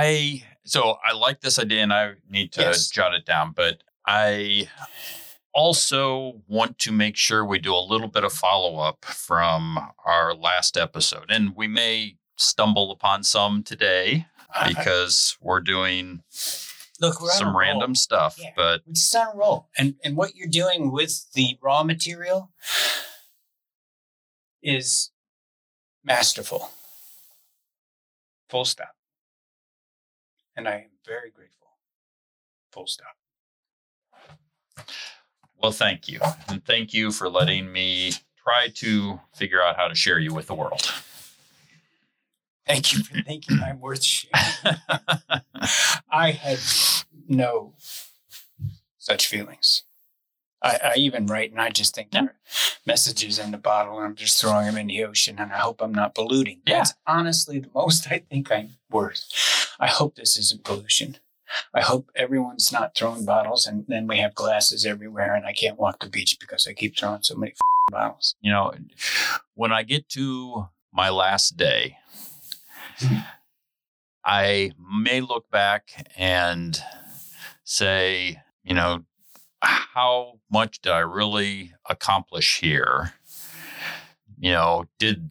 I so I like this idea and I need to Yes. jot it down, but I also want to make sure we do a little bit of follow up from our last episode. And we may stumble upon some today because we're doing Look, we're on a some roll. random stuff, Yeah. but We're just on a roll. And and what you're doing with the raw material is masterful. Full stop. And I am very grateful. Full stop. well, thank you. And thank you for letting me try to figure out how to share you with the world. Thank you for thinking I'm worth sharing. I had no such feelings. I, I even write and I just think Yeah. messages in the bottle and I'm just throwing them in the ocean and I hope I'm not polluting. Yeah. That's honestly the most I think I'm worth. I hope this isn't pollution. I hope everyone's not throwing bottles and then we have glasses everywhere and I can't walk the beach because I keep throwing so many f***ing bottles. you know, when I get to my last day, I may look back and say, you know, how much did I really accomplish here? You know, did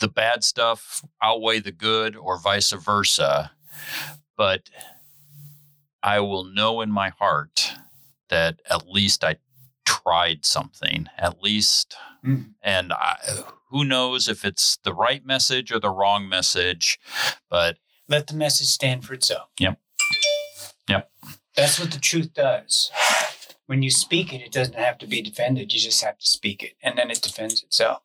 the bad stuff outweigh the good or vice versa? But I will know in my heart that at least I tried something, at least Mm. and I, who knows if it's the right message or the wrong message but Let the message stand for itself. Yep. Yep. That's what the truth does. When you speak it, it doesn't have to be defended. You just have to speak it, and then it defends itself.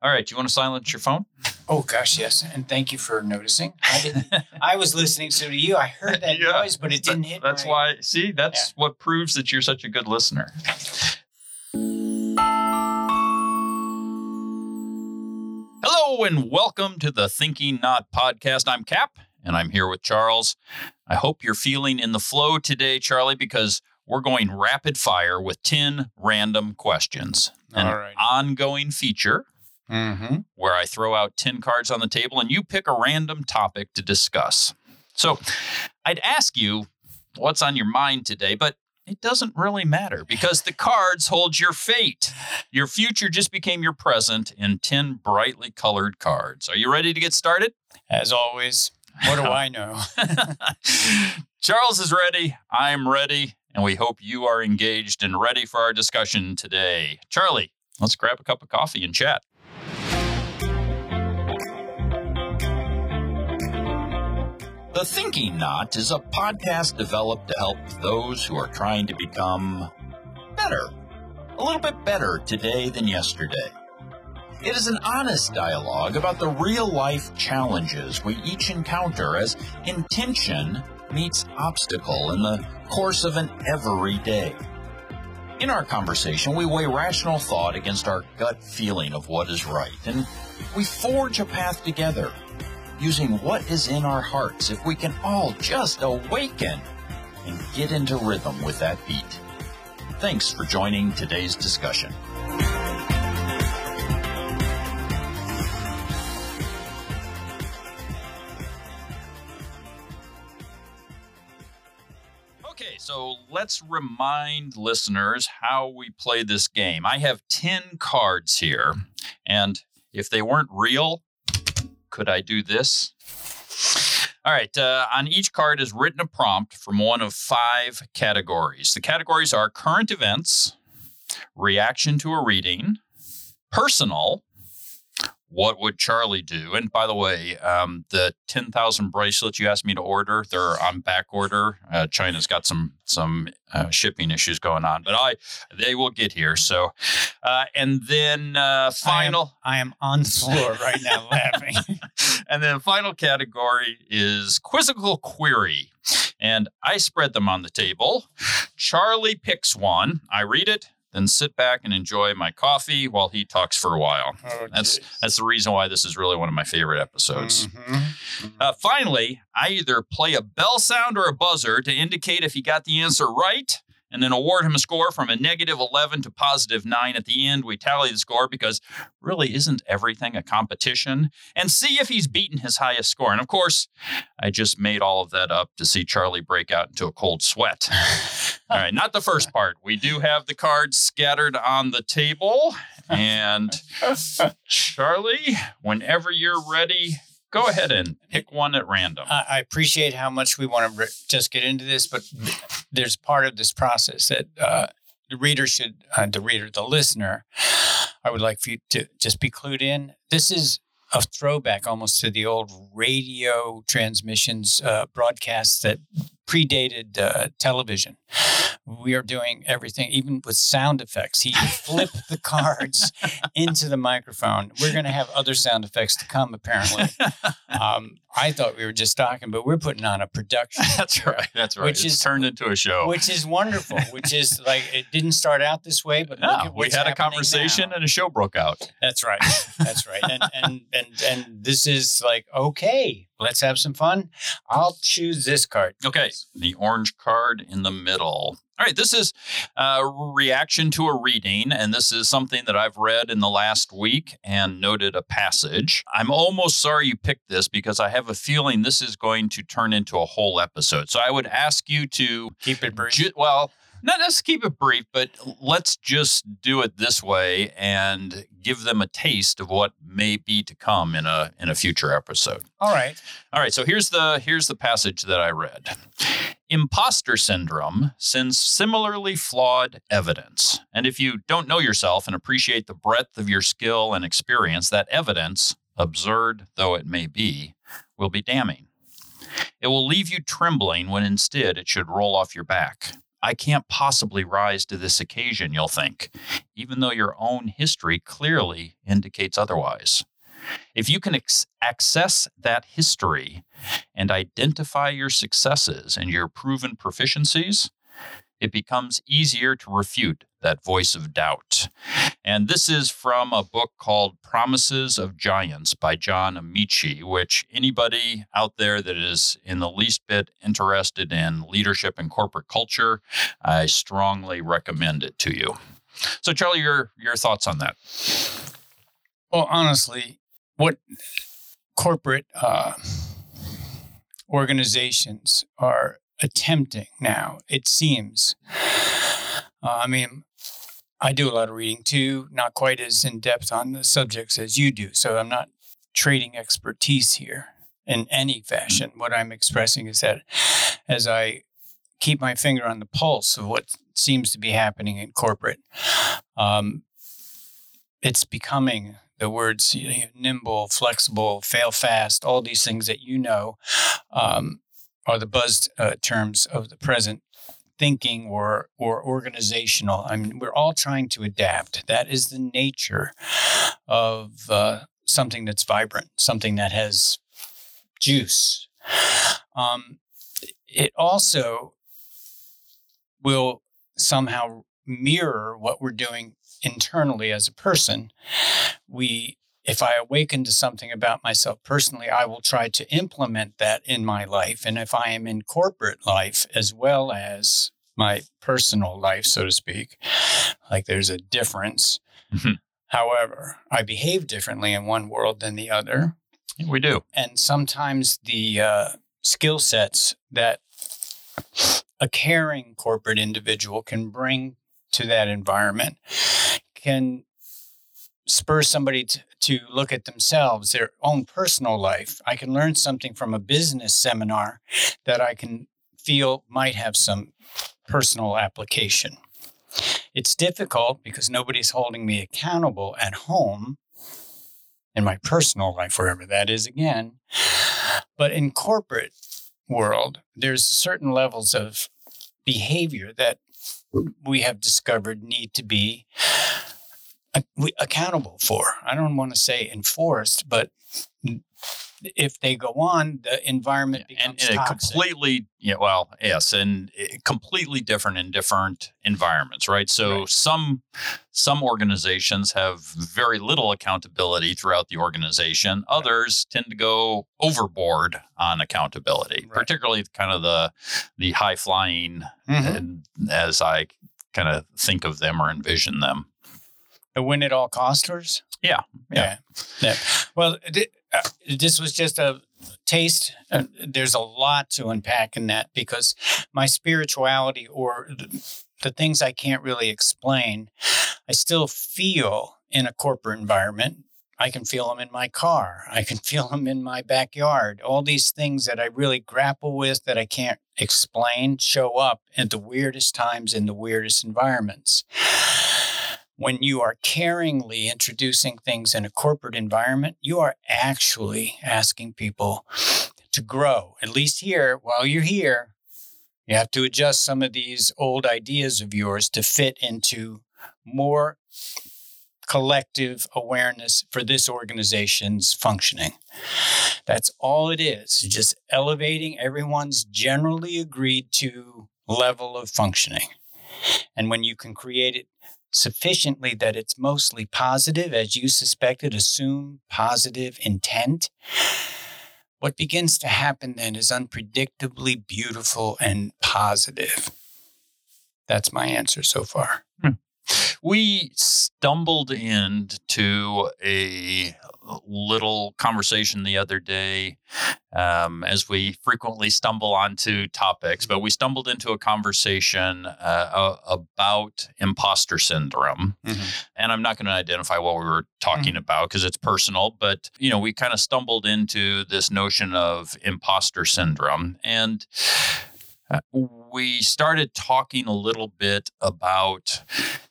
all right you want to silence your phone Oh gosh, yes, and thank you for noticing. I didn't. I was listening, so do you. I heard that Yeah. noise, but it didn't hit. that's my- why see that's what proves that you're such a good listener hello and welcome to the thinking knot podcast i'm cap and i'm here with charles i hope you're feeling in the flow today charlie because we're going rapid fire with 10 random questions an ongoing feature Mm-hmm. where I throw out 10 cards on the table and you pick a random topic to discuss. So I'd ask you what's on your mind today, but it doesn't really matter because the cards hold your fate. Your future just became your present in 10 brightly colored cards. Are you ready to get started? As always, what do I know? Charles is ready. I'm ready. And we hope you are engaged and ready for our discussion today. Charlie, let's grab a cup of coffee and chat. The Thinking Knot is a podcast developed to help those who are trying to become better, a little bit better today than yesterday. It is an honest dialogue about the real life challenges we each encounter as intention meets obstacle in the course of an everyday. In our conversation, we weigh rational thought against our gut feeling of what is right, and we forge a path together using what is in our hearts if we can all just awaken and get into rhythm with that beat. Thanks for joining today's discussion. So let's remind listeners how we play this game. I have 10 cards here, and if they weren't real, could I do this? All right, uh, on each card is written a prompt from one of five categories. The categories are current events, reaction to a reading, personal, what would Charlie do? And by the way, um, the 10,000 bracelets you asked me to order, they're on back order. Uh, China's got some some uh, shipping issues going on, but I they will get here. So, uh, and then uh, final. I am on the floor right now laughing. and then final category is quizzical query. And I spread them on the table. Charlie picks one. I read it, then sit back and enjoy my coffee while he talks for a while. Oh, That's that's the reason why this is really one of my favorite episodes. Mhm. Uh, finally, I either play a bell sound or a buzzer to indicate if he got the answer right, and then award him a score from a negative 11 to positive 9 at the end. We tally the score because really isn't everything a competition and see if he's beaten his highest score. And of course, I just made all of that up to see Charlie break out into a cold sweat. all right, not the first part. We do have the cards scattered on the table. And Charlie, whenever you're ready, go ahead and pick one at random. I I appreciate how much we want to re- just get into this, but there's part of this process that uh, the reader should, uh, the reader, the listener, I would like for you to just be clued in. This is a throwback almost to the old radio transmissions uh, broadcasts that predated uh, television. We are doing everything, even with sound effects. He flipped the cards into the microphone. We're going to have other sound effects to come, apparently. Um, I thought we were just talking, but we're putting on a production. That's right. That's right. Which it's is- turned into a show. Which is wonderful. Which is like it didn't start out this way, but at we had a conversation now. and a show broke out. That's right. That's right. And and and and this is like okay, let's have some fun. I'll choose this card. Okay, the orange card in the middle. All right, this is a reaction to a reading, and this is something that I've read in the last week and noted a passage. I'm almost sorry you picked this because I have a feeling this is going to turn into a whole episode. So I would ask you to Keep it brief. Ju- well, not let's keep it brief, but let's just do it this way and give them a taste of what may be to come in a in a future episode. All right. All right, so here's the here's the passage that I read. Imposter syndrome sends similarly flawed evidence. And if you don't know yourself and appreciate the breadth of your skill and experience, that evidence, absurd though it may be, will be damning. It will leave you trembling when instead it should roll off your back. I can't possibly rise to this occasion, you'll think, even though your own history clearly indicates otherwise. If you can ex- access that history and identify your successes and your proven proficiencies, it becomes easier to refute that voice of doubt. And this is from a book called Promises of Giants by John Amaechi, which anybody out there that is in the least bit interested in leadership and corporate culture, I strongly recommend it to you. So, Charlie, your your thoughts on that? Well, honestly, what corporate uh, organizations are attempting now, it seems. Uh, I mean, I do a lot of reading too, not quite as in depth on the subjects as you do. So I'm not trading expertise here in any fashion. What I'm expressing is that as I keep my finger on the pulse of what seems to be happening in corporate, um, it's becoming the words you know, nimble, flexible, fail fast, all these things that you know um, are the buzzed uh, terms of the present thinking or or organizational. I mean, we're all trying to adapt. That is the nature of uh, something that's vibrant, something that has juice. Um, it also will somehow mirror what we're doing internally as a person. We if I awaken to something about myself personally, I will try to implement that in my life. And if I am in corporate life as well as my personal life, so to speak, like there's a difference. Mhm. However, I behave differently in one world than the other we do. and sometimes the uh, skill sets that a caring corporate individual can bring to that environment can spur somebody to, to look at themselves, their own personal life. I can learn something from a business seminar that I can feel might have some personal application. It's difficult because nobody's holding me accountable at home in my personal life, wherever that is again. But in corporate world, there's certain levels of behavior that we have discovered need to be accountable for. I don't want to say enforced, but if they go on, the environment and, becomes and it toxic. completely yeah well yes and completely different in different environments right so Right. some some organizations have very little accountability throughout the organization others tend to go overboard on accountability Right. particularly kind of the the high flying Mhm. as i kind of think of them or envision them The win at all costers. Yeah, yeah, yeah. Well, th- uh, this was just a taste. Uh, there's a lot to unpack in that because my spirituality or th- the things I can't really explain, I still feel in a corporate environment. I can feel them in my car. I can feel them in my backyard. All these things that I really grapple with that I can't explain show up at the weirdest times in the weirdest environments when you are caringly introducing things in a corporate environment, you are actually asking people to grow. At least here, while you're here, you have to adjust some of these old ideas of yours to fit into more collective awareness for this organization's functioning. That's all it is, just elevating everyone's generally agreed to level of functioning. And when you can create it sufficiently that it's mostly positive, as you suspected, assume positive intent. What begins to happen then is unpredictably beautiful and positive. That's my answer so far. Hmm. We stumbled into a little conversation the other day um, as we frequently stumble onto topics but we stumbled into a conversation uh, about imposter syndrome. And i'm not going to identify what we were talking about because it's personal but you know we kind of stumbled into this notion of imposter syndrome. And uh, we started talking a little bit about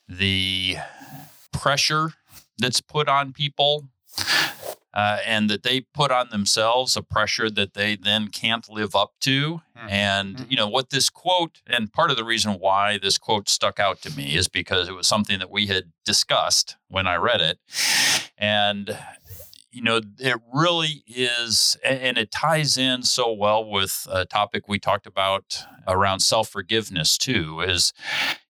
the pressure that's put on people uh, and that they put on themselves a pressure that they then can't live up to Mhm. and Mhm. you know what this quote and part of the reason why this quote stuck out to me is because it was something that we had discussed when i read it and you know it really is and it ties in so well with a topic we talked about around self-forgiveness too is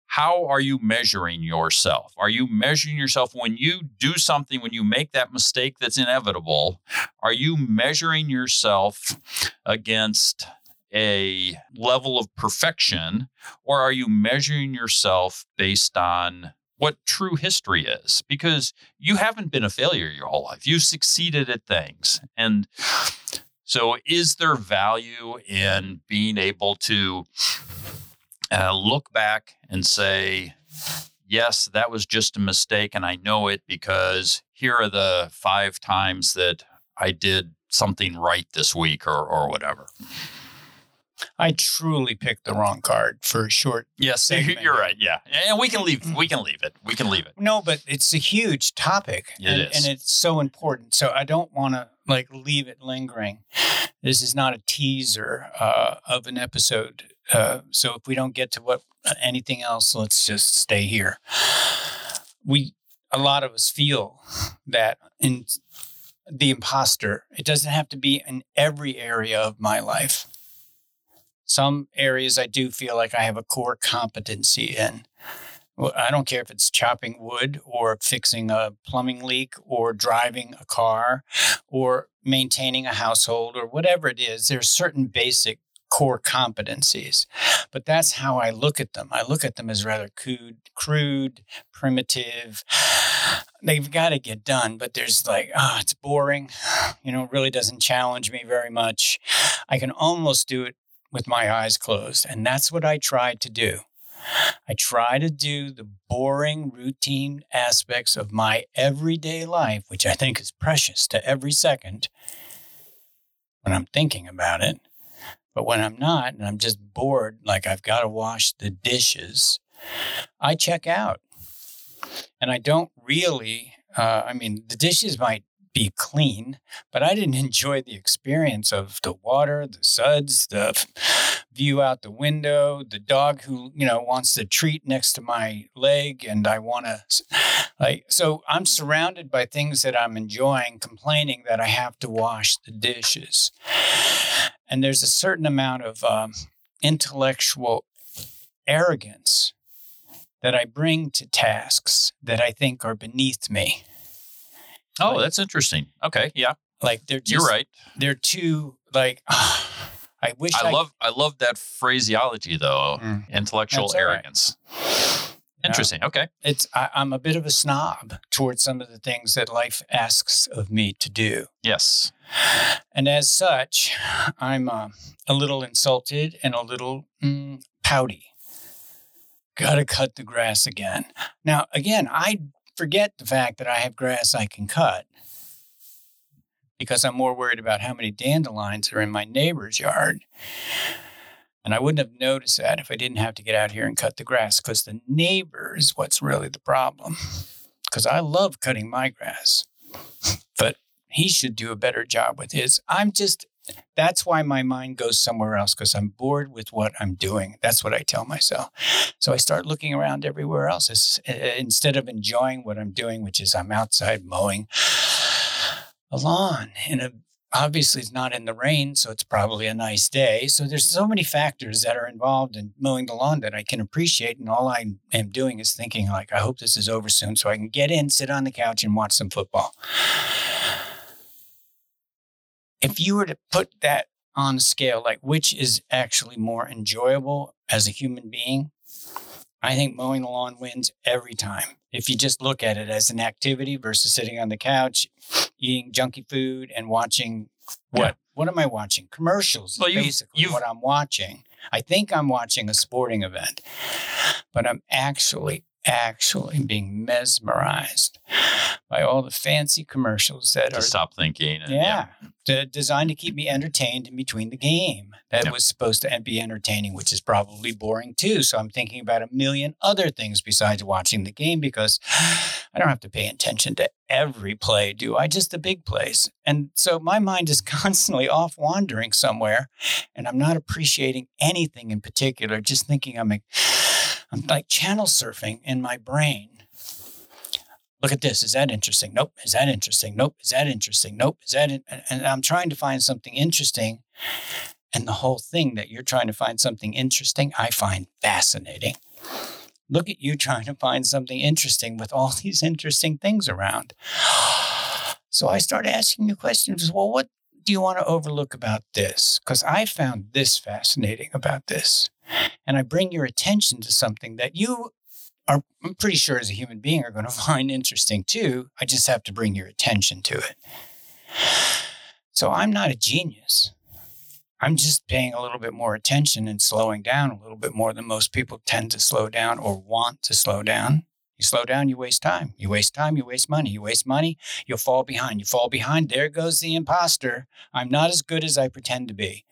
how are you measuring yourself? Are you measuring yourself when you do something when you make that mistake that's inevitable are you measuring yourself against a level of perfection or are you measuring yourself based on what true history is because you haven't been a failure your whole life. You've succeeded at things. And so is there value in being able to uh, look back and say yes that was just a mistake and i know it because here are the five times that i did something right this week or, or whatever I truly picked the wrong card for a short. yes Segment. you're right yeah and we can leave we can leave it we can leave it No, but it's a huge topic. It and, is. and it's so important. So I don't want to like leave it lingering. This is not a teaser uh, of an episode. Uh, so if we don't get to what anything else, let's just stay here. We a lot of us feel that in the imposter, it doesn't have to be in every area of my life. Some areas I do feel like I have a core competency in. I don't care if it's chopping wood or fixing a plumbing leak or driving a car or maintaining a household or whatever it is. There's certain basic core competencies, but that's how I look at them. I look at them as rather crude, crude, primitive. They've got to get done, but there's like, oh, it's boring. You know, it really doesn't challenge me very much. I can almost do it with my eyes closed. And that's what I tried to do. I try to do the boring, routine aspects of my everyday life, which I think is precious to every second when I'm thinking about it. But when I'm not, and I'm just bored, like I've got to wash the dishes, I check out. And I don't really, uh, I mean, the dishes might be clean, but I didn't enjoy the experience of the water, the suds, the view out the window, the dog who, you know, wants to treat next to my leg and I want to like so I'm surrounded by things that I'm enjoying, complaining that I have to wash the dishes. And there's a certain amount of um, intellectual arrogance that I bring to tasks that I think are beneath me. Oh, Like- that's interesting. Okay, yeah, Like they're just, you're right. They're too like. I wish I, I love I love that phraseology though. Mm. Intellectual That's all right. arrogance. Interesting. Okay. It's I, I'm a bit of a snob towards some of the things that life asks of me to do, Yes. and as such, I'm uh, a little insulted and a little mm, pouty. Got to cut the grass again. Now, again, I forget the fact that I have grass I can cut because I'm more worried about how many dandelions are in my neighbor's yard. And I wouldn't have noticed that if I didn't have to get out here and cut the grass because the neighbor is what's really the problem. Because I love cutting my grass, but he should do a better job with his. I'm just, that's why my mind goes somewhere else because I'm bored with what I'm doing. That's what I tell myself. So I start looking around everywhere else It's- uh, instead of enjoying what I'm doing, which is I'm outside mowing a lawn in a obviously it's not in the rain so it's probably a nice day so there's so many factors that are involved in mowing the lawn that i can appreciate and all i am doing is thinking like i hope this is over soon so i can get in sit on the couch and watch some football if you were to put that on a scale like which is actually more enjoyable as a human being i think mowing the lawn wins every time if you just look at it as an activity versus sitting on the couch eating junky food and watching what Yeah. what am I watching? Commercials is Well, you've- basically you've- what I'm watching. I think I'm watching a sporting event, but I'm actually actually being mesmerized by all the fancy commercials that To are stop thinking. and- yeah, de- designed to keep me entertained in between the game. That Yep. was supposed to be entertaining, which is probably boring too. So I'm thinking about a million other things besides watching the game because I don't have to pay attention to every play, do I? Just the big plays. And so my mind is constantly off wandering somewhere and I'm not appreciating anything in particular, just thinking I'm, I'm like channel surfing in my brain look at this. Is that interesting? Nope. Is that interesting? Nope. Is that interesting? Nope. Is that? In-? And, and I'm trying to find something interesting. And the whole thing that you're trying to find something interesting, I find fascinating. Look at you trying to find something interesting with all these interesting things around. So I start asking you questions. Well, what do you want to overlook about this? Because I found this fascinating about this. And I bring your attention to something that you are, I'm pretty sure as a human being, are going to find interesting too. I just have to bring your attention to it. So I'm not a genius. I'm just paying a little bit more attention and slowing down a little bit more than most people tend to slow down or want to slow down. You slow down, you waste time. You waste time, you waste money. You waste money, you'll fall behind. You fall behind, there goes the imposter. I'm not as good as I pretend to be.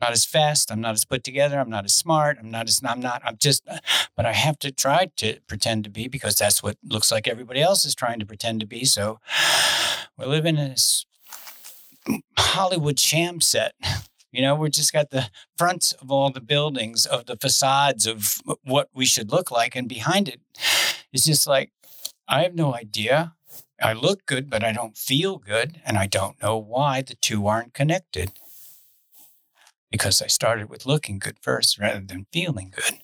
Not as fast, I'm not as put together, I'm not as smart, I'm not as I'm not I'm just but I have to try to pretend to be because that's what looks like everybody else is trying to pretend to be. So we're living in this Hollywood sham set. You know, we're just got the fronts of all the buildings, of the facades of what we should look like, and behind it, it is just like, I have no idea. I look good, but I don't feel good, and I don't know why the two aren't connected. Because I started with looking good first rather than feeling good.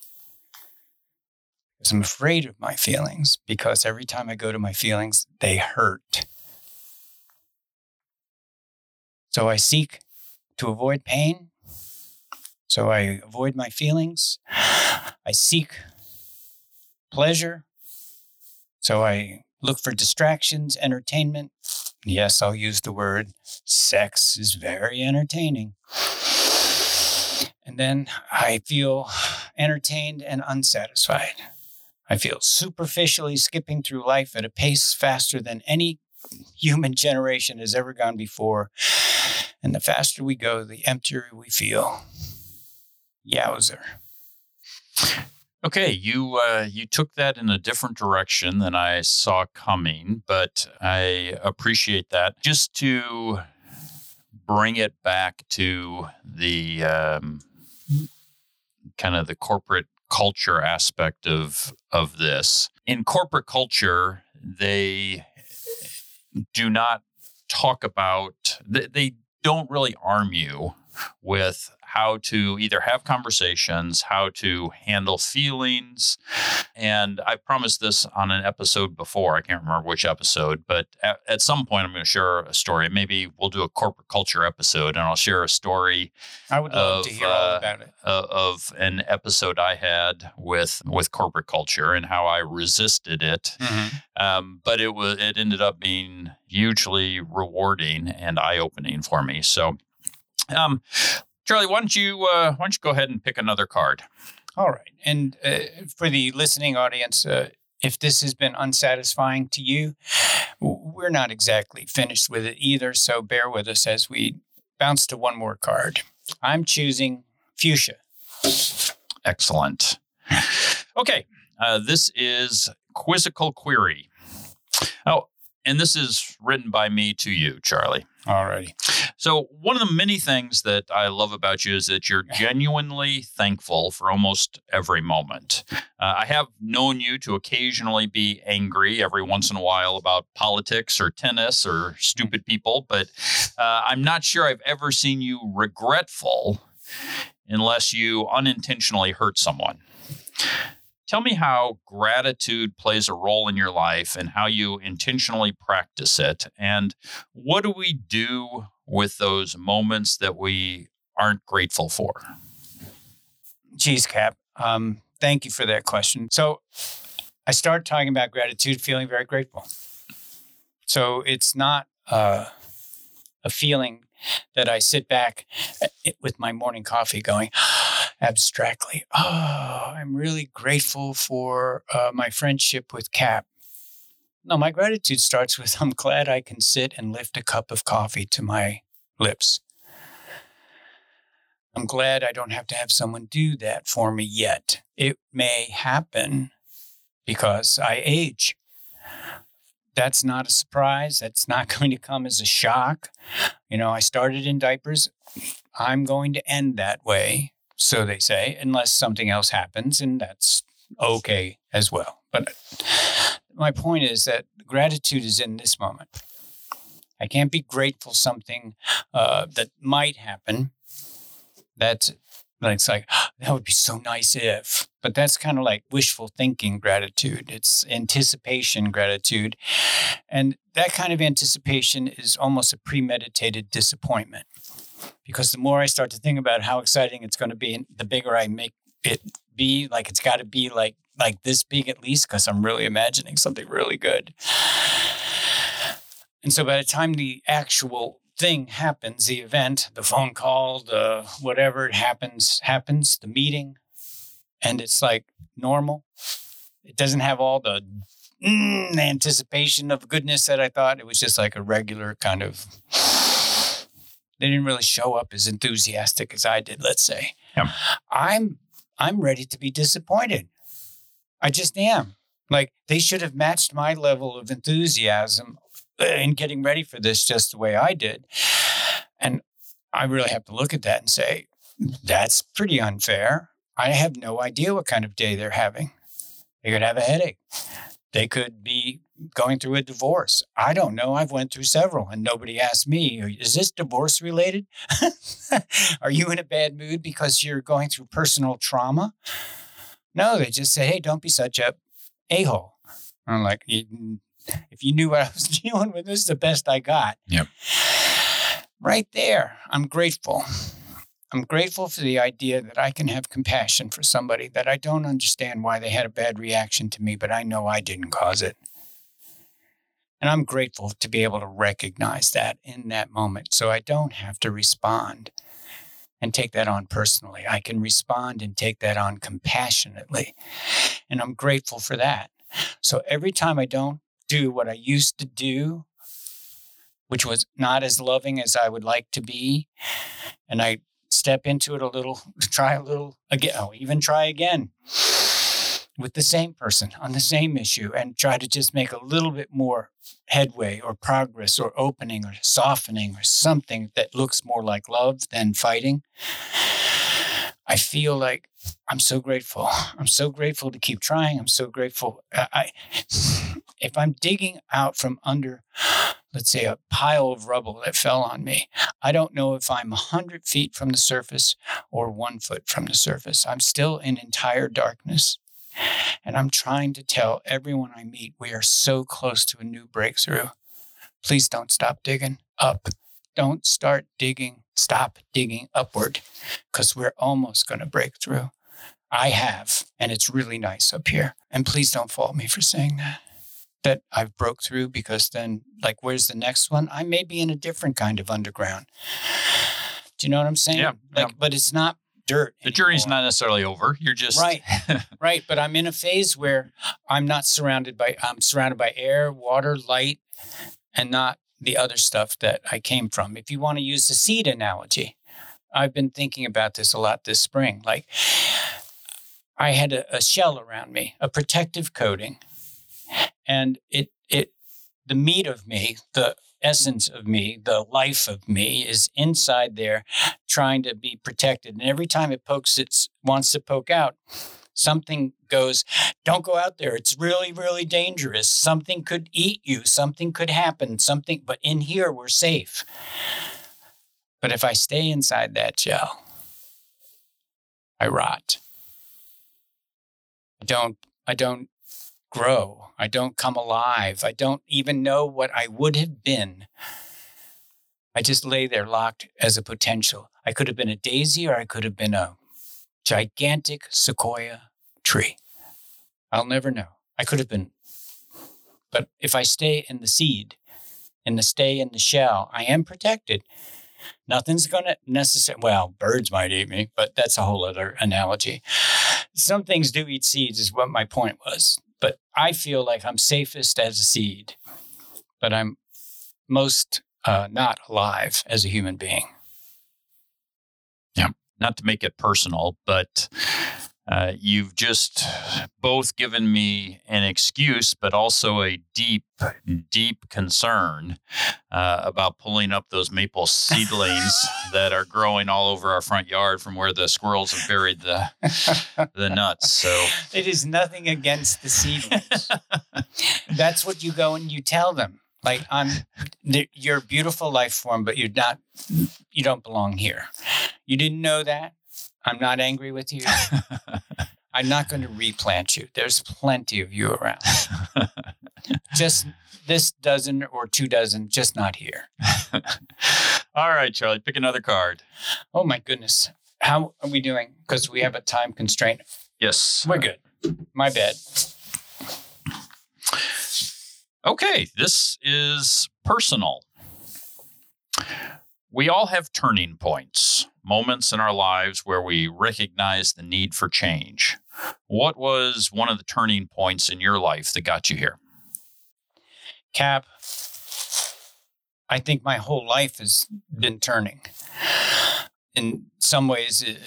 Because I'm afraid of my feelings, because every time I go to my feelings, they hurt. So I seek to avoid pain. So I avoid my feelings. I seek pleasure. So I look for distractions, entertainment. Yes, I'll use the word sex is very entertaining. And then I feel entertained and unsatisfied. I feel superficially skipping through life at a pace faster than any human generation has ever gone before. And the faster we go, the emptier we feel. Yowzer. Okay, you uh, you took that in a different direction than I saw coming, but I appreciate that. Just to bring it back to the um, kind of the corporate culture aspect of of this. In corporate culture, they do not talk about they, they don't really arm you with how to either have conversations, how to handle feelings. And I promised this on an episode before. I can't remember which episode, but at, at some point I'm going to share a story. Maybe we'll do a corporate culture episode and I'll share a story. I would love of, to hear all uh, about it. uh, of an episode I had with with corporate culture and how I resisted it. Um, but it was it ended up being hugely rewarding and eye opening for me. So, um, Charlie, why don't you uh, why don't you go ahead and pick another card? All right. And uh, for the listening audience, uh, if this has been unsatisfying to you, we're not exactly finished with it either. So bear with us as we bounce to one more card. I'm choosing fuchsia. Excellent. Okay, uh, this is quizzical query. Oh, and this is written by me to you, Charlie. Alrighty. So, one of the many things that I love about you is that you're genuinely thankful for almost every moment. Uh, I have known you to occasionally be angry every once in a while about politics or tennis or stupid people, but uh, I'm not sure I've ever seen you regretful unless you unintentionally hurt someone. Tell me how gratitude plays a role in your life and how you intentionally practice it. And what do we do with those moments that we aren't grateful for? Geez, Cap. Um, thank you for that question. So I start talking about gratitude, feeling very grateful. So it's not uh, a feeling that I sit back uh, with my morning coffee going abstractly, oh, I'm really grateful for uh, my friendship with Cap. No, my gratitude starts with I'm glad I can sit and lift a cup of coffee to my lips. I'm glad I don't have to have someone do that for me yet. It may happen because I age. That's not a surprise. That's not going to come as a shock. You know, I started in diapers. I'm going to end that way, so they say, unless something else happens, and that's okay as well. But my point is that gratitude is in this moment. I can't be grateful something uh, that might happen. That's it's like that would be so nice if, but that's kind of like wishful thinking gratitude. It's anticipation gratitude, and that kind of anticipation is almost a premeditated disappointment. Because the more I start to think about how exciting it's going to be, and the bigger I make it be, like it's got to be like like this big at least, because I'm really imagining something really good. And so by the time the actual thing happens, the event, the phone call, the whatever it happens, happens, the meeting, and it's like normal. It doesn't have all the mm, anticipation of goodness that I thought. It was just like a regular kind of. They didn't really show up as enthusiastic as I did, let's say. Yeah. I'm I'm ready to be disappointed. I just am. Like they should have matched my level of enthusiasm uh, in getting ready for this just the way I did. And I really have to look at that and say, that's pretty unfair. I have no idea what kind of day they're having. They could have a headache. They could be going through a divorce. I don't know. I've went through several and nobody asked me, is this divorce related? Are you in a bad mood because you're going through personal trauma? No, they just say, hey, don't be such a a-hole. I'm like, if you knew what I was dealing with, this is the best I got. Yep. Right there, I'm grateful. I'm grateful for the idea that I can have compassion for somebody that I don't understand why they had a bad reaction to me, but I know I didn't cause it. And I'm grateful to be able to recognize that in that moment so I don't have to respond and take that on personally. I can respond and take that on compassionately. And I'm grateful for that. So every time I don't do what I used to do, which was not as loving as I would like to be, and I step into it a little, try a little again, oh, even try again. With the same person on the same issue and try to just make a little bit more headway or progress or opening or softening or something that looks more like love than fighting, I feel like I'm so grateful. I'm so grateful to keep trying. I'm so grateful. I, if I'm digging out from under, let's say, a pile of rubble that fell on me, I don't know if I'm 100 feet from the surface or one foot from the surface. I'm still in entire darkness. And I'm trying to tell everyone I meet we are so close to a new breakthrough. Please don't stop digging up. Don't start digging. Stop digging upward because we're almost going to break through. I have, and it's really nice up here. And please don't fault me for saying that. That I've broke through because then, like, where's the next one? I may be in a different kind of underground. Do you know what I'm saying? Yeah. Like, yeah. but it's not dirt. The jury's anymore. not necessarily over. You're just Right. right. But I'm in a phase where I'm not surrounded by I'm surrounded by air, water, light, and not the other stuff that I came from. If you want to use the seed analogy, I've been thinking about this a lot this spring. Like I had a, a shell around me, a protective coating, and it it the meat of me, the essence of me, the life of me is inside there trying to be protected. And every time it pokes it wants to poke out, something goes, don't go out there. It's really, really dangerous. Something could eat you. Something could happen. Something, but in here we're safe. But if I stay inside that shell, I rot. I don't, I don't grow. I don't come alive. I don't even know what I would have been. I just lay there locked as a potential. I could have been a daisy or I could have been a gigantic sequoia tree. I'll never know. I could have been. But if I stay in the seed, in the stay in the shell, I am protected. Nothing's going to necessarily, well, birds might eat me, but that's a whole other analogy. Some things do eat seeds, is what my point was. But I feel like I'm safest as a seed, but I'm most uh, not alive as a human being. Yeah. not to make it personal, but uh, you've just both given me an excuse, but also a deep, deep concern uh, about pulling up those maple seedlings that are growing all over our front yard from where the squirrels have buried the the nuts. So it is nothing against the seedlings. That's what you go and you tell them. Like I'm, you're a beautiful life form, but you're not. You don't belong here. You didn't know that. I'm not angry with you. I'm not going to replant you. There's plenty of you around. just this dozen or two dozen, just not here. all right, Charlie, pick another card. Oh my goodness. How are we doing? Because we have a time constraint. Yes. We're good. My bad. Okay, this is personal. We all have turning points, moments in our lives where we recognize the need for change. What was one of the turning points in your life that got you here? Cap, I think my whole life has been turning. In some ways, it,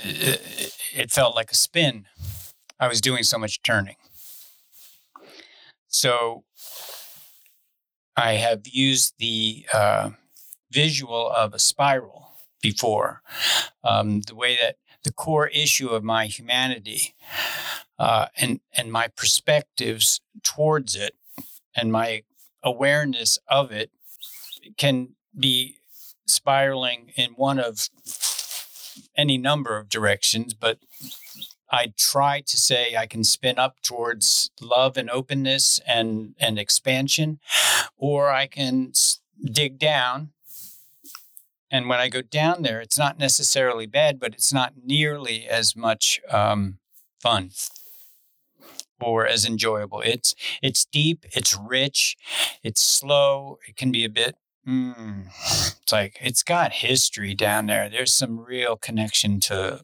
it, felt like a spin. I was doing so much turning. So I have used the uh, visual of a spiral before. Um, the way that the core issue of my humanity uh, and and my perspectives towards it and my awareness of it can be spiraling in one of any number of directions, but I try to say I can spin up towards love and openness and, and expansion, or I can dig down. And when I go down there, it's not necessarily bad, but it's not nearly as much um, fun or as enjoyable. It's it's deep, it's rich, it's slow. It can be a bit. Mm, it's like it's got history down there. There's some real connection to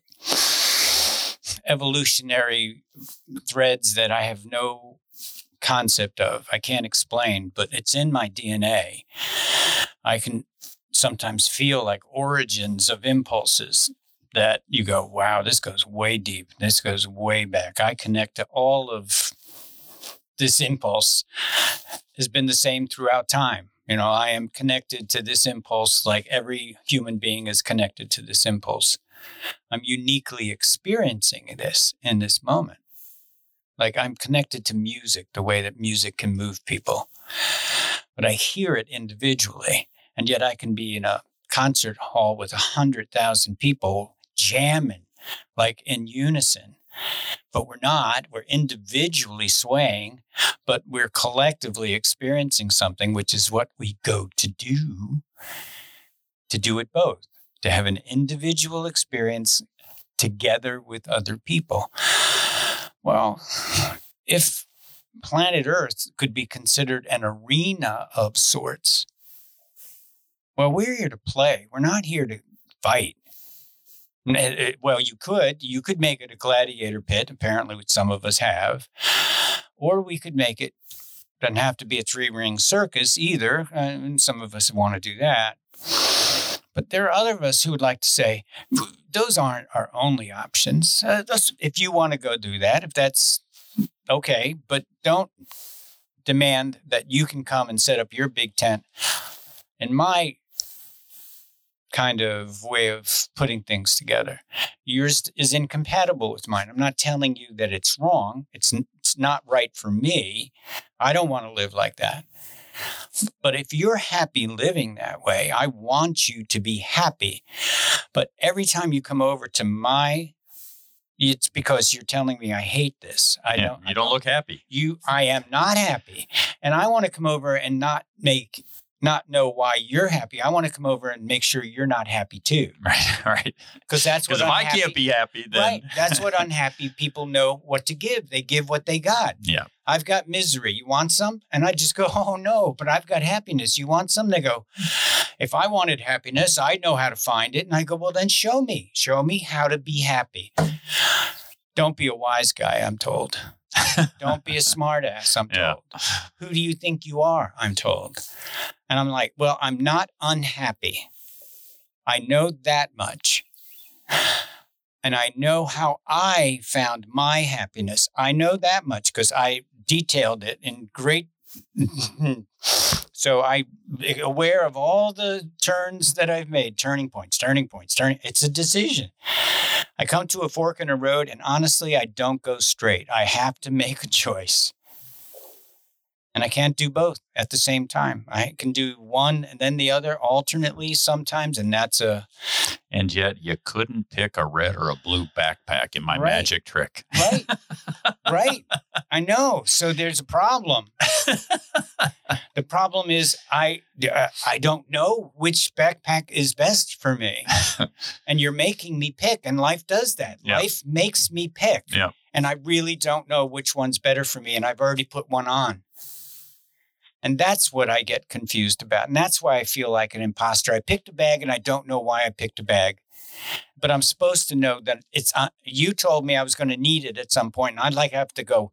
evolutionary threads that I have no concept of. I can't explain, but it's in my DNA. I can sometimes feel like origins of impulses that you go, wow, this goes way deep. This goes way back. I connect to all of this impulse has been the same throughout time. You know, I am connected to this impulse like every human being is connected to this impulse. I'm uniquely experiencing this in this moment. Like I'm connected to music, the way that music can move people. But I hear it individually. And yet I can be in a concert hall with a hundred thousand people jamming like in unison. But we're not. We're individually swaying, but we're collectively experiencing something, which is what we go to do, to do it both, to have an individual experience together with other people. Well, if planet Earth could be considered an arena of sorts, well, we're here to play. We're not here to fight. Well, you could. You could make it a gladiator pit, apparently, which some of us have. Or we could make it, doesn't have to be a three ring circus either. And some of us want to do that. But there are other of us who would like to say, those aren't our only options. Uh, if you want to go do that, if that's okay, but don't demand that you can come and set up your big tent in my kind of way of putting things together. Yours is incompatible with mine. I'm not telling you that it's wrong. It's it's not right for me. I don't want to live like that. But if you're happy living that way, I want you to be happy. But every time you come over to my it's because you're telling me I hate this. I yeah, don't you don't look happy. You I am not happy. And I want to come over and not make not know why you're happy. I want to come over and make sure you're not happy too. Right, right. Because that's what if I can't be happy, then right. That's what unhappy people know what to give. They give what they got. Yeah. I've got misery. You want some? And I just go, oh no, but I've got happiness. You want some? They go, if I wanted happiness, I'd know how to find it. And I go, well, then show me. Show me how to be happy. Don't be a wise guy, I'm told. Don't be a smartass, I'm told. Yeah. Who do you think you are? I'm told. And I'm like, well, I'm not unhappy. I know that much. And I know how I found my happiness. I know that much because I detailed it in great. so I aware of all the turns that I've made, turning points, turning points, turning. It's a decision. I come to a fork in a road, and honestly, I don't go straight. I have to make a choice. And I can't do both at the same time. I can do one and then the other alternately sometimes, and that's a. And yet, you couldn't pick a red or a blue backpack in my right. magic trick. Right. right. I know. So there's a problem. the problem is I uh, I don't know which backpack is best for me, and you're making me pick. And life does that. Yep. Life makes me pick. Yeah. And I really don't know which one's better for me, and I've already put one on. And that's what I get confused about. And that's why I feel like an imposter. I picked a bag and I don't know why I picked a bag. But I'm supposed to know that it's, uh, you told me I was going to need it at some point, And I'd like to have to go,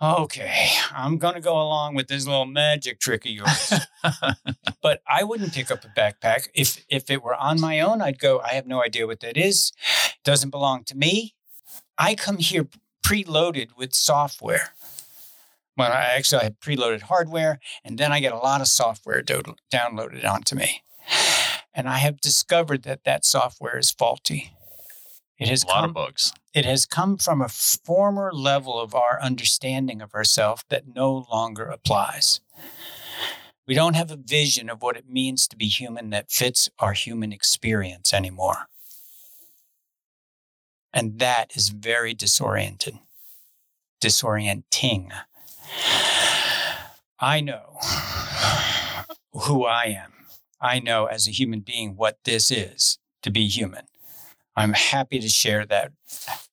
okay, I'm going to go along with this little magic trick of yours. but I wouldn't pick up a backpack. If, if it were on my own, I'd go, I have no idea what that is. It doesn't belong to me. I come here preloaded with software. Well, I actually I had preloaded hardware, and then I get a lot of software do- downloaded onto me. And I have discovered that that software is faulty. It has a lot come, of bugs. It has come from a former level of our understanding of ourselves that no longer applies. We don't have a vision of what it means to be human that fits our human experience anymore. And that is very disoriented, disorienting. I know who I am. I know as a human being what this is to be human. I'm happy to share that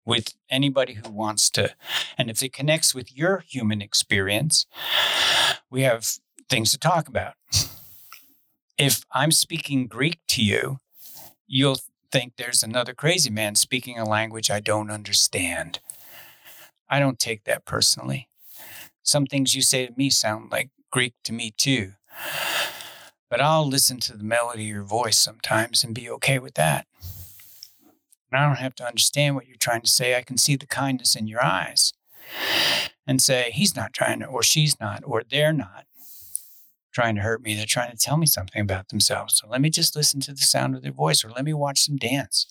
with anybody who wants to. And if it connects with your human experience, we have things to talk about. If I'm speaking Greek to you, you'll think there's another crazy man speaking a language I don't understand. I don't take that personally. Some things you say to me sound like Greek to me too. But I'll listen to the melody of your voice sometimes and be okay with that. And I don't have to understand what you're trying to say. I can see the kindness in your eyes and say, he's not trying to, or she's not, or they're not trying to hurt me. They're trying to tell me something about themselves. So let me just listen to the sound of their voice, or let me watch them dance,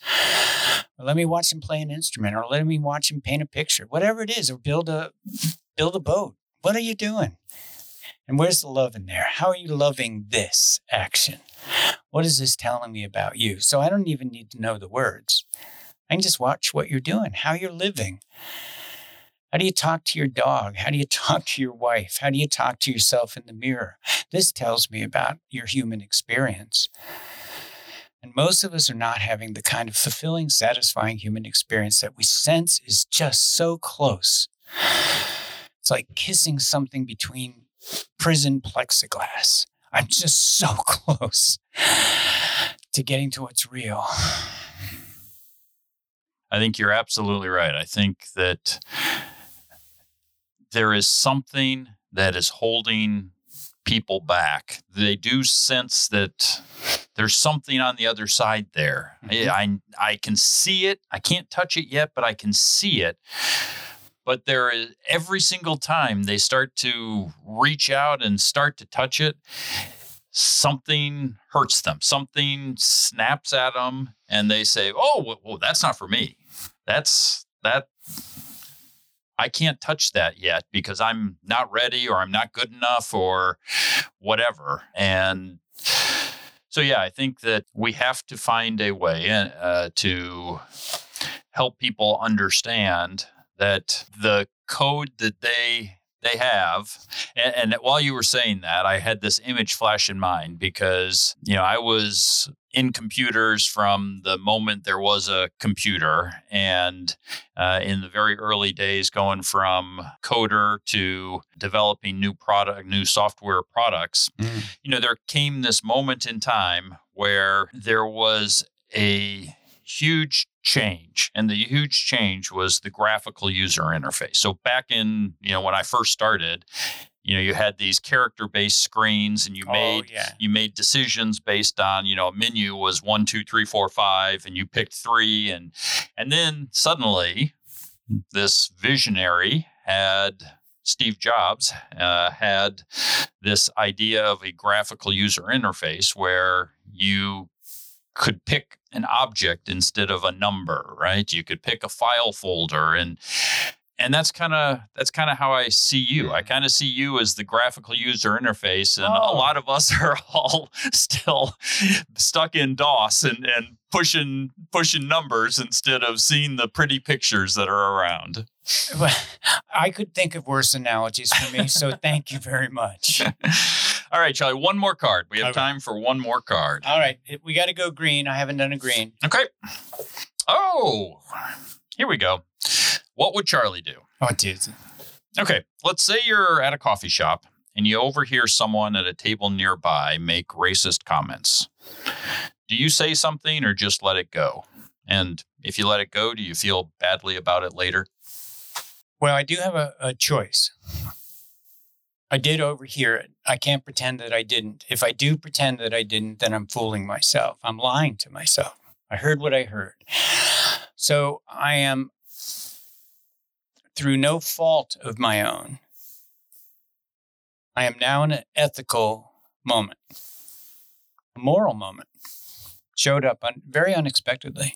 or let me watch them play an instrument, or let me watch them paint a picture, whatever it is, or build a build a boat. What are you doing? And where's the love in there? How are you loving this action? What is this telling me about you? So I don't even need to know the words. I can just watch what you're doing, how you're living. How do you talk to your dog? How do you talk to your wife? How do you talk to yourself in the mirror? This tells me about your human experience. And most of us are not having the kind of fulfilling, satisfying human experience that we sense is just so close. It's like kissing something between prison plexiglass. I'm just so close to getting to what's real. I think you're absolutely right. I think that there is something that is holding people back. They do sense that there's something on the other side there. Mm-hmm. I, I can see it. I can't touch it yet, but I can see it. But there is every single time they start to reach out and start to touch it, something hurts them. Something snaps at them, and they say, "Oh, well, that's not for me. That's that I can't touch that yet because I'm not ready or I'm not good enough or whatever. And so, yeah, I think that we have to find a way uh, to help people understand that the code that they they have and, and, while you were saying that i had this image flash in mind because you know i was in computers from the moment there was a computer and uh, in the very early days going from coder to developing new product new software products mm. you know there came this moment in time where there was a huge change and the huge change was the graphical user interface so back in you know when i first started you know you had these character based screens and you oh, made yeah. you made decisions based on you know a menu was one two three four five and you picked three and and then suddenly this visionary had Steve Jobs uh, had this idea of a graphical user interface where you could pick an object instead of a number, right? You could pick a file folder and and that's kind of that's kind of how I see you. I kind of see you as the graphical user interface, and oh. a lot of us are all still stuck in DOS and and pushing pushing numbers instead of seeing the pretty pictures that are around. Well, I could think of worse analogies for me, so thank you very much. All right, Charlie, one more card. We have okay. time for one more card. All right, we got to go green. I haven't done a green. Okay. Oh, here we go. What would Charlie do? Oh, dude. Okay, let's say you're at a coffee shop and you overhear someone at a table nearby make racist comments. Do you say something or just let it go? And if you let it go, do you feel badly about it later? Well, I do have a, a choice. I did overhear it. I can't pretend that I didn't. If I do pretend that I didn't, then I'm fooling myself. I'm lying to myself. I heard what I heard. So I am, through no fault of my own, I am now in an ethical moment, a moral moment, showed up un- very unexpectedly.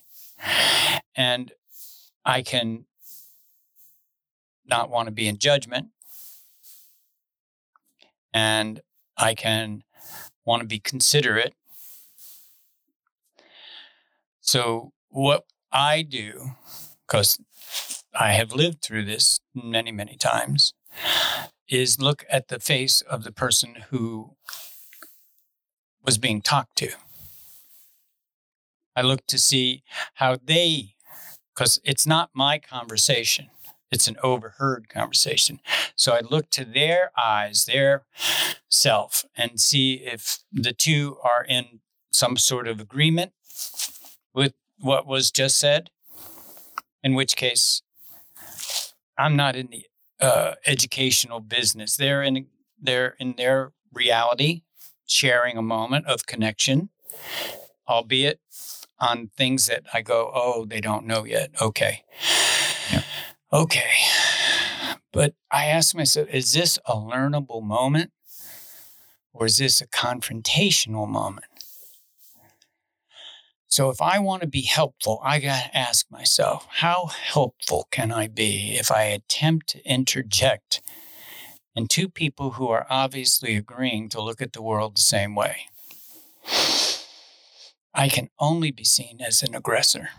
And I can not want to be in judgment and I can want to be considerate. So, what I do, because I have lived through this many, many times, is look at the face of the person who was being talked to. I look to see how they, because it's not my conversation. It's an overheard conversation. So I look to their eyes, their self, and see if the two are in some sort of agreement with what was just said, in which case I'm not in the uh, educational business. They're in they're in their reality, sharing a moment of connection, albeit on things that I go, oh, they don't know yet. Okay. Okay. But I ask myself, is this a learnable moment or is this a confrontational moment? So if I want to be helpful, I got to ask myself, how helpful can I be if I attempt to interject in two people who are obviously agreeing to look at the world the same way? I can only be seen as an aggressor.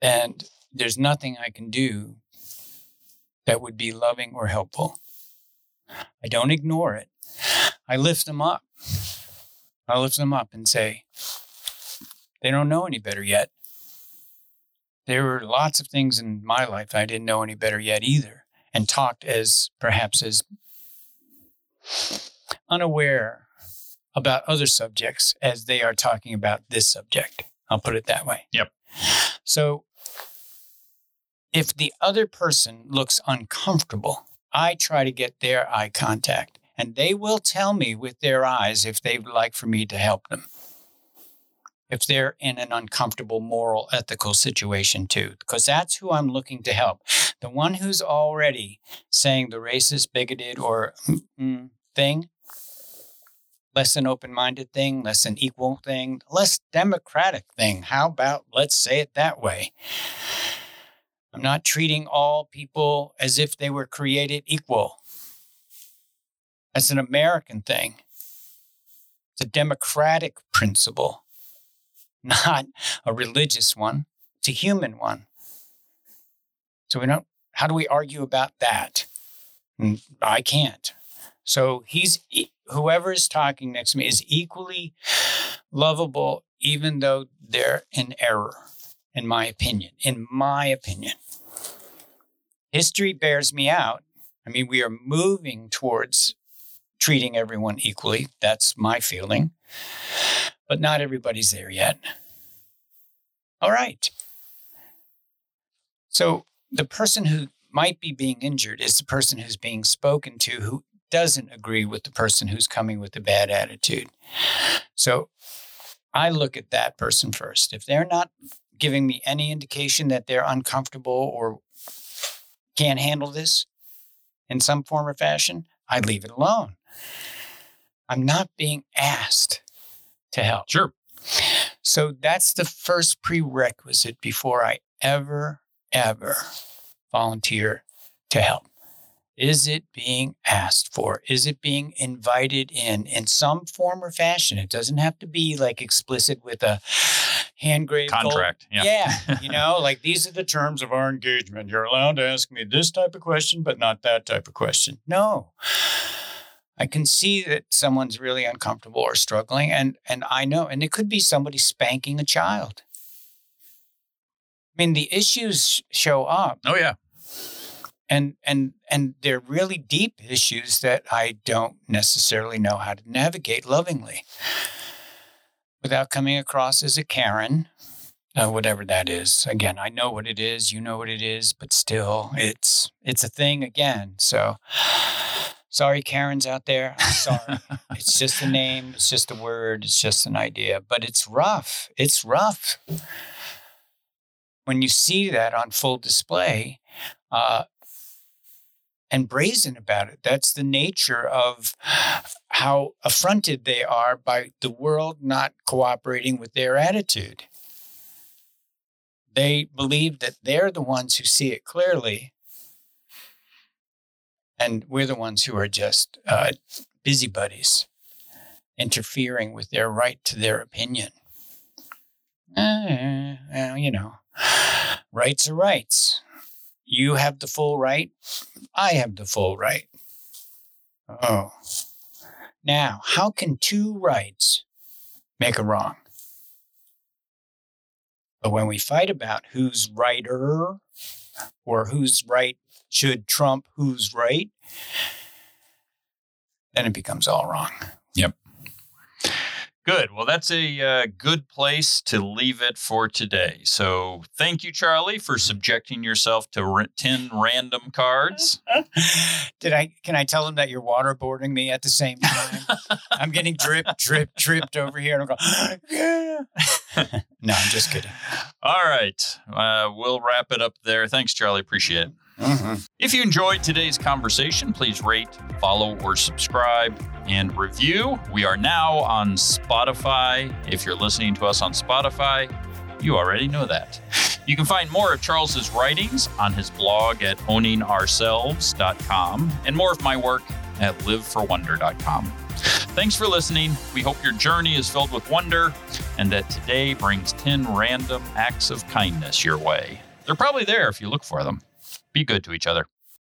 And there's nothing I can do that would be loving or helpful. I don't ignore it. I lift them up. I lift them up and say, they don't know any better yet. There were lots of things in my life I didn't know any better yet either, and talked as perhaps as unaware about other subjects as they are talking about this subject. I'll put it that way. Yep. So if the other person looks uncomfortable, I try to get their eye contact, and they will tell me with their eyes if they would like for me to help them. If they're in an uncomfortable moral ethical situation too because that's who i'm looking to help. The one who's already saying the racist bigoted or thing less than open-minded thing less than equal thing less democratic thing how about let's say it that way i'm not treating all people as if they were created equal that's an american thing it's a democratic principle not a religious one, it's a human one. So we don't, how do we argue about that? And mm, I can't. So he's, whoever is talking next to me is equally lovable, even though they're in error, in my opinion. In my opinion. History bears me out. I mean, we are moving towards treating everyone equally. That's my feeling but not everybody's there yet. All right. So the person who might be being injured is the person who's being spoken to who doesn't agree with the person who's coming with a bad attitude. So I look at that person first. If they're not giving me any indication that they're uncomfortable or can't handle this in some form or fashion, I leave it alone. I'm not being asked to help. Sure. So that's the first prerequisite before I ever, ever volunteer to help. Is it being asked for? Is it being invited in in some form or fashion? It doesn't have to be like explicit with a hand graved contract. Gold. Yeah. yeah. you know, like these are the terms of our engagement. You're allowed to ask me this type of question, but not that type of question. No. I can see that someone's really uncomfortable or struggling, and and I know, and it could be somebody spanking a child. I mean, the issues show up. Oh yeah, and and and they're really deep issues that I don't necessarily know how to navigate lovingly, without coming across as a Karen, uh, whatever that is. Again, I know what it is, you know what it is, but still, it's it's a thing again. So Sorry, Karens out there. I'm sorry. it's just a name. It's just a word. It's just an idea. But it's rough. It's rough. When you see that on full display uh, and brazen about it, that's the nature of how affronted they are by the world not cooperating with their attitude. They believe that they're the ones who see it clearly and we're the ones who are just uh, busybodies interfering with their right to their opinion. Uh, well, you know, rights are rights. You have the full right. I have the full right. Oh. Now, how can two rights make a wrong? But when we fight about who's righter or whose right should trump who's right, then it becomes all wrong. Yep. Good. Well, that's a uh, good place to leave it for today. So, thank you, Charlie, for subjecting yourself to r- 10 random cards. Did I? Can I tell them that you're waterboarding me at the same time? I'm getting drip, drip, dripped over here, and I'm going, yeah. no, I'm just kidding. All right. Uh, we'll wrap it up there. Thanks, Charlie. Appreciate it. Mm-hmm. If you enjoyed today's conversation, please rate, follow, or subscribe and review. We are now on Spotify. If you're listening to us on Spotify, you already know that. You can find more of Charles's writings on his blog at owningourselves.com and more of my work at liveforwonder.com. Thanks for listening. We hope your journey is filled with wonder and that today brings 10 random acts of kindness your way. They're probably there if you look for them. Be good to each other.